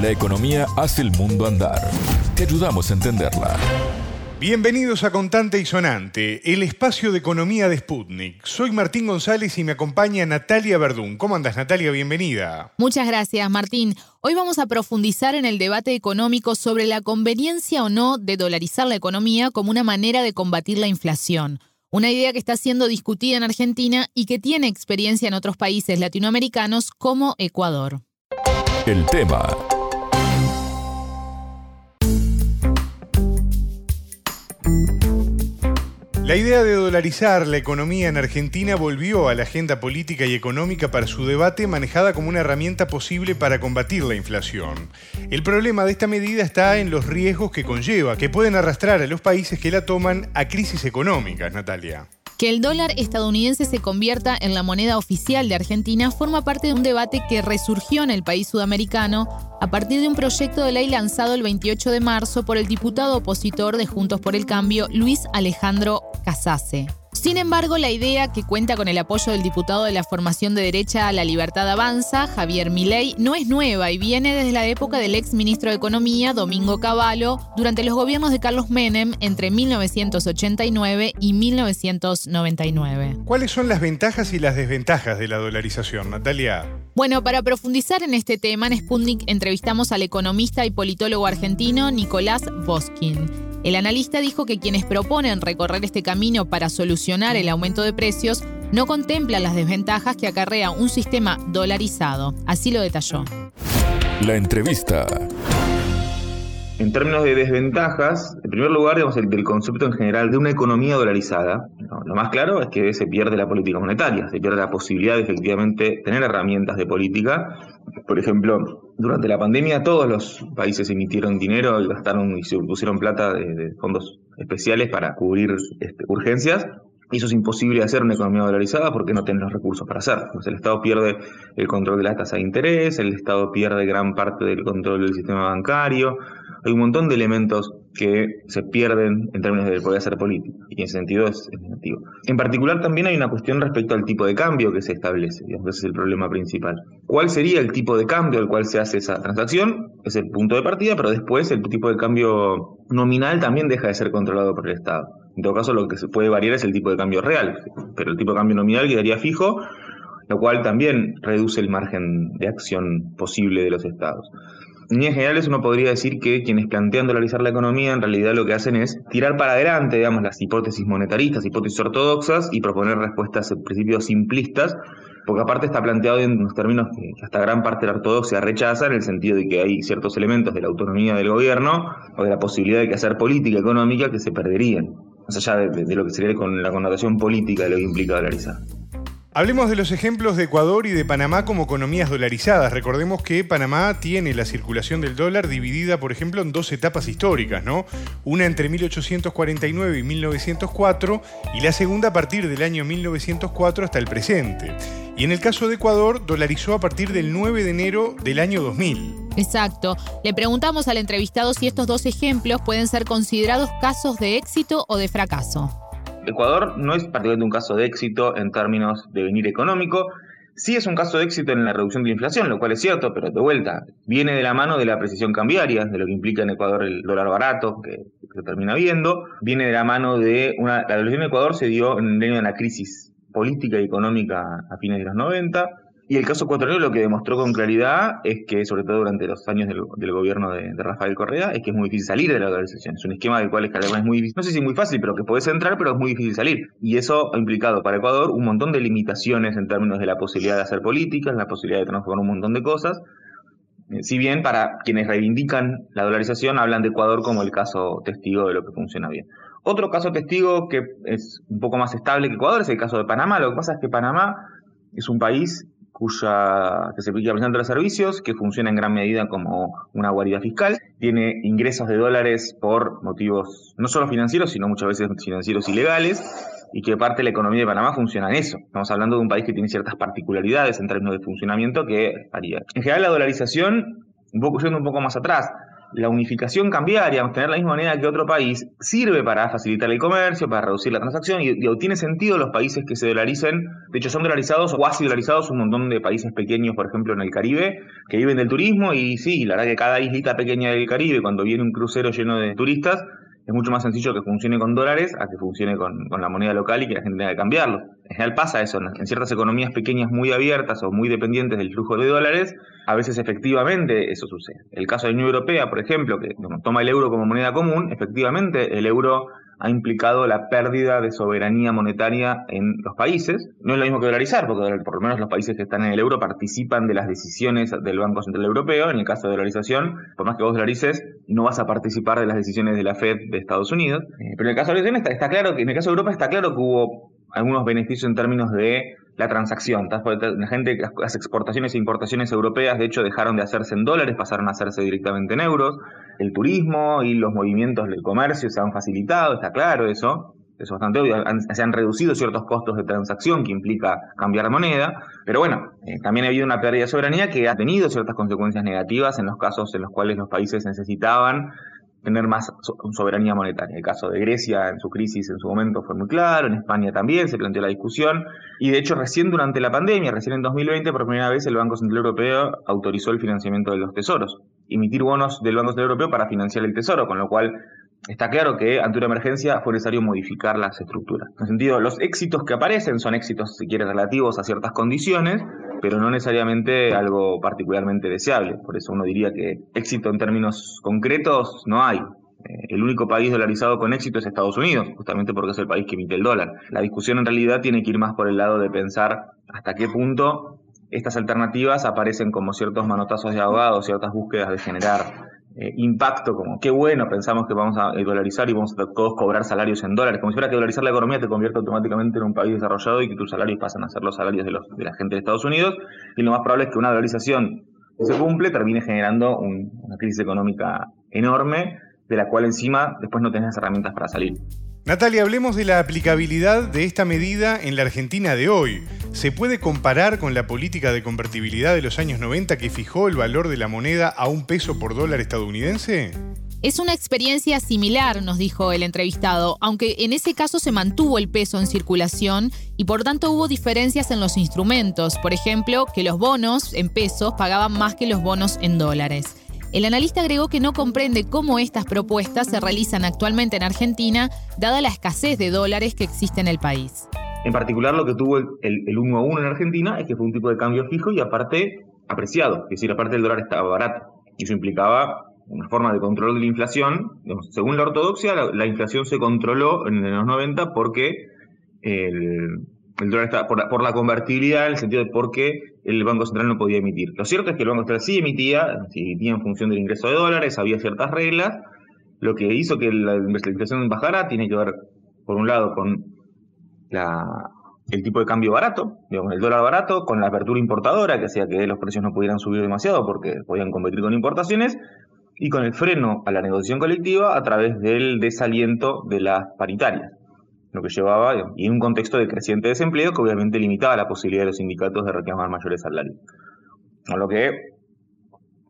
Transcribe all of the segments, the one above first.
La economía hace el mundo andar. Te ayudamos a entenderla. Bienvenidos a Contante y Sonante, el espacio de economía de Sputnik. Soy Martín González y me acompaña Natalia Verdún. ¿Cómo andas, Natalia? Bienvenida. Muchas gracias, Martín. Hoy vamos a profundizar en el debate económico sobre la conveniencia o no de dolarizar la economía como una manera de combatir la inflación. Una idea que está siendo discutida en Argentina y que tiene experiencia en otros países latinoamericanos como Ecuador. El tema La idea de dolarizar la economía en Argentina volvió a la agenda política y económica para su debate manejada como una herramienta posible para combatir la inflación. El problema de esta medida está en los riesgos que conlleva, que pueden arrastrar a los países que la toman a crisis económicas, Natalia. Que el dólar estadounidense se convierta en la moneda oficial de Argentina forma parte de un debate que resurgió en el país sudamericano a partir de un proyecto de ley lanzado el 28 de marzo por el diputado opositor de Juntos por el Cambio, Luis Alejandro Casase. Sin embargo, la idea, que cuenta con el apoyo del diputado de la formación de derecha La Libertad Avanza, Javier Milei, no es nueva y viene desde la época del ex ministro de Economía, Domingo Cavallo, durante los gobiernos de Carlos Menem entre 1989 y 1999. ¿Cuáles son las ventajas y las desventajas de la dolarización, Natalia? Bueno, para profundizar en este tema, en Sputnik entrevistamos al economista y politólogo argentino Nicolás Boskin. El analista dijo que quienes proponen recorrer este camino para solucionar el aumento de precios no contemplan las desventajas que acarrea un sistema dolarizado. Así lo detalló. La entrevista. En términos de desventajas, en primer lugar, digamos, el concepto en general de una economía dolarizada, lo más claro es que se pierde la política monetaria, se pierde la posibilidad de efectivamente tener herramientas de política. Por ejemplo, durante la pandemia todos los países emitieron dinero y gastaron y se pusieron plata de, fondos especiales para cubrir este, urgencias. Eso es imposible de hacer una economía dolarizada porque no tienen los recursos para hacerlo. el Estado pierde el control de la tasa de interés, el Estado pierde gran parte del control del sistema bancario, hay un montón de elementos que se pierden en términos de poder hacer política, y en ese sentido es, negativo. En particular también hay una cuestión respecto al tipo de cambio que se establece, digamos, ese es el problema principal. ¿Cuál sería el tipo de cambio al cual se hace esa transacción? Es el punto de partida, pero después el tipo de cambio nominal también deja de ser controlado por el Estado. En todo caso, lo que se puede variar es el tipo de cambio real, pero el tipo de cambio nominal quedaría fijo, lo cual también reduce el margen de acción posible de los estados. En líneas generales uno podría decir que quienes plantean dolarizar la economía en realidad lo que hacen es tirar para adelante, digamos, las hipótesis monetaristas, hipótesis ortodoxas y proponer respuestas en principio simplistas, porque aparte está planteado en unos términos que hasta gran parte de la ortodoxia rechaza, en el sentido de que hay ciertos elementos de la autonomía del gobierno o de la posibilidad de que hacer política económica que se perderían, más allá de, lo que sería con la connotación política de lo que implica dolarizar. Hablemos de los ejemplos de Ecuador y de Panamá como economías dolarizadas. Recordemos que Panamá tiene la circulación del dólar dividida, por ejemplo, en dos etapas históricas, ¿no? Una entre 1849 y 1904 y la segunda a partir del año 1904 hasta el presente. Y en el caso de Ecuador, dolarizó a partir del 9 de enero del año 2000. Exacto. Le preguntamos al entrevistado si estos dos ejemplos pueden ser considerados casos de éxito o de fracaso. Ecuador no es particularmente un caso de éxito en términos de venir económico. Sí es un caso de éxito en la reducción de la inflación, lo cual es cierto, pero de vuelta, viene de la mano de la precisión cambiaria, de lo que implica en Ecuador el dólar barato, que se termina viendo, viene de la mano de una... La revolución de Ecuador se dio en medio de una crisis política y económica a fines de los 90, y el caso ecuatoriano lo que demostró con claridad es que, sobre todo durante los años del, gobierno de, Rafael Correa, es que es muy difícil salir de la dolarización. Es un esquema del cual es muy difícil, no sé si muy fácil, pero que puedes entrar, pero es muy difícil salir. Y eso ha implicado para Ecuador un montón de limitaciones en términos de la posibilidad de hacer políticas, la posibilidad de transformar un montón de cosas. Eh, si bien para quienes reivindican la dolarización hablan de Ecuador como el caso testigo de lo que funciona bien. Otro caso testigo que es un poco más estable que Ecuador es el caso de Panamá. Lo que pasa es que Panamá es un país cuya, que se aplica a los servicios, que funciona en gran medida como una guarida fiscal, tiene ingresos de dólares por motivos no solo financieros, sino muchas veces financieros ilegales, y que parte de la economía de Panamá funciona en eso. Estamos hablando de un país que tiene ciertas particularidades en términos de funcionamiento que haría. En general, la dolarización, un yendo un poco más atrás, la unificación cambiaria, tener la misma moneda que otro país, sirve para facilitar el comercio, para reducir la transacción y, tiene sentido los países que se dolaricen. De hecho, son dolarizados o cuasi dolarizados un montón de países pequeños, por ejemplo, en el Caribe, que viven del turismo y sí, la verdad que cada islita pequeña del Caribe, cuando viene un crucero lleno de turistas, es mucho más sencillo que funcione con dólares a que funcione con, la moneda local y que la gente tenga que cambiarlo. En general pasa eso, en ciertas economías pequeñas muy abiertas o muy dependientes del flujo de dólares, a veces efectivamente eso sucede. El caso de la Unión Europea, por ejemplo, que toma el euro como moneda común, efectivamente el euro ha implicado la pérdida de soberanía monetaria en los países. No es lo mismo que dolarizar, porque por lo menos los países que están en el euro participan de las decisiones del Banco Central Europeo. En el caso de dolarización, por más que vos dolarices, no vas a participar de las decisiones de la Fed de Estados Unidos. Eh, pero en el caso de dolarización está, claro que, en el caso de Europa está claro que hubo algunos beneficios en términos de la transacción. La gente, las exportaciones e importaciones europeas, de hecho, dejaron de hacerse en dólares, pasaron a hacerse directamente en euros. El turismo y los movimientos del comercio se han facilitado, está claro eso. Es bastante obvio. se han reducido ciertos costos de transacción que implica cambiar moneda. Pero bueno, eh, también ha habido una pérdida de soberanía que ha tenido ciertas consecuencias negativas en los casos en los cuales los países necesitaban tener más soberanía monetaria. El caso de Grecia en su crisis en su momento fue muy claro, en España también se planteó la discusión y de hecho recién durante la pandemia, recién en 2020, por primera vez el Banco Central Europeo autorizó el financiamiento de los tesoros, emitir bonos del Banco Central Europeo para financiar el tesoro, con lo cual está claro que ante una emergencia fue necesario modificar las estructuras. En ese sentido, los éxitos que aparecen son éxitos, si quieres, relativos a ciertas condiciones, pero no necesariamente algo particularmente deseable. Por eso uno diría que éxito en términos concretos no hay. Eh, el único país dolarizado con éxito es Estados Unidos, justamente porque es el país que emite el dólar. La discusión en realidad tiene que ir más por el lado de pensar hasta qué punto estas alternativas aparecen como ciertos manotazos de abogados, ciertas búsquedas de generar eh, impacto, como qué bueno, pensamos que vamos a dolarizar y vamos a todos cobrar salarios en dólares, como si fuera que dolarizar la economía te convierte automáticamente en un país desarrollado y que tus salarios pasan a ser los salarios de, los, de la gente de Estados Unidos, y lo más probable es que una dolarización se cumple termine generando una crisis económica enorme, de la cual encima después no tenés herramientas para salir. Natalia, hablemos de la aplicabilidad de esta medida en la Argentina de hoy. ¿Se puede comparar con la política de convertibilidad de los años 90 que fijó el valor de la moneda a un peso por dólar estadounidense? Es una experiencia similar, nos dijo el entrevistado, aunque en ese caso se mantuvo el peso en circulación y por tanto hubo diferencias en los instrumentos, por ejemplo, que los bonos en pesos pagaban más que los bonos en dólares. El analista agregó que no comprende cómo estas propuestas se realizan actualmente en Argentina, dada la escasez de dólares que existe en el país. En particular, lo que tuvo el, el, 1 a 1 en Argentina es que fue un tipo de cambio fijo y aparte apreciado, es decir, aparte el dólar estaba barato. Y eso implicaba una forma de control de la inflación. según la ortodoxia, la, inflación se controló en los 90 porque el, el dólar está por, la convertibilidad, en el sentido de por qué el Banco Central no podía emitir. Lo cierto es que el Banco Central sí emitía, emitía en función del ingreso de dólares, había ciertas reglas. Lo que hizo que la inflación bajara tiene que ver, por un lado, con el tipo de cambio barato, digamos, el dólar barato, con la apertura importadora, que hacía que los precios no pudieran subir demasiado porque podían competir con importaciones, y con el freno a la negociación colectiva a través del desaliento de las paritarias lo que llevaba, y en un contexto de creciente desempleo que obviamente limitaba la posibilidad de los sindicatos de reclamar mayores salarios. A lo que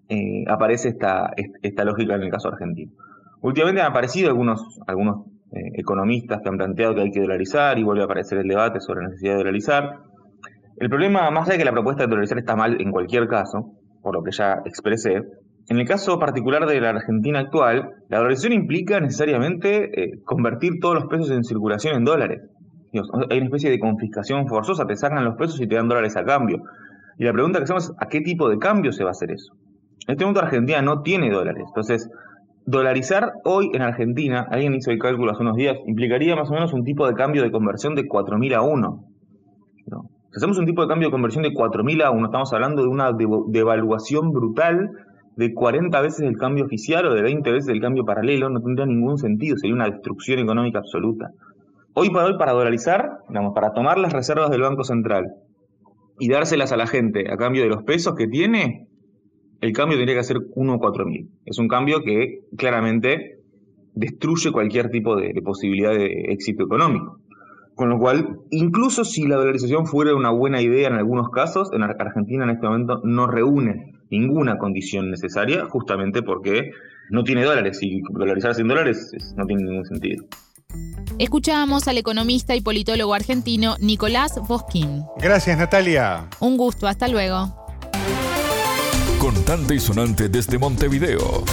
eh, aparece esta, esta lógica en el caso argentino. Últimamente han aparecido algunos, algunos eh, economistas que han planteado que hay que dolarizar y vuelve a aparecer el debate sobre la necesidad de dolarizar. El problema, más allá de que la propuesta de dolarizar está mal en cualquier caso, por lo que ya expresé, en el caso particular de la Argentina actual, la dolarización implica necesariamente eh, convertir todos los pesos en circulación en dólares. hay una especie de confiscación forzosa, te sacan los pesos y te dan dólares a cambio. Y la pregunta que hacemos es, ¿a qué tipo de cambio se va a hacer eso? En este momento Argentina no tiene dólares. Entonces, dolarizar hoy en Argentina, alguien hizo el cálculo hace unos días, implicaría más o menos un tipo de cambio de conversión de 4.000 a 1. Si hacemos un tipo de cambio de conversión de 4.000 a 1, estamos hablando de una devaluación brutal de 40 veces el cambio oficial o de 20 veces el cambio paralelo, no tendría ningún sentido, sería una destrucción económica absoluta. Hoy para hoy, para dolarizar, digamos, para tomar las reservas del Banco Central y dárselas a la gente a cambio de los pesos que tiene, el cambio tendría que ser 1 o 4 mil. Es un cambio que claramente destruye cualquier tipo de, de posibilidad de éxito económico. Con lo cual, incluso si la dolarización fuera una buena idea en algunos casos, en Argentina en este momento no reúne ninguna condición necesaria, justamente porque no tiene dólares y dolarizar sin dólares no tiene ningún sentido. Escuchábamos al economista y politólogo argentino Nicolás Bosquín. Gracias, Natalia. Un gusto, hasta luego. Contante y sonante desde Montevideo.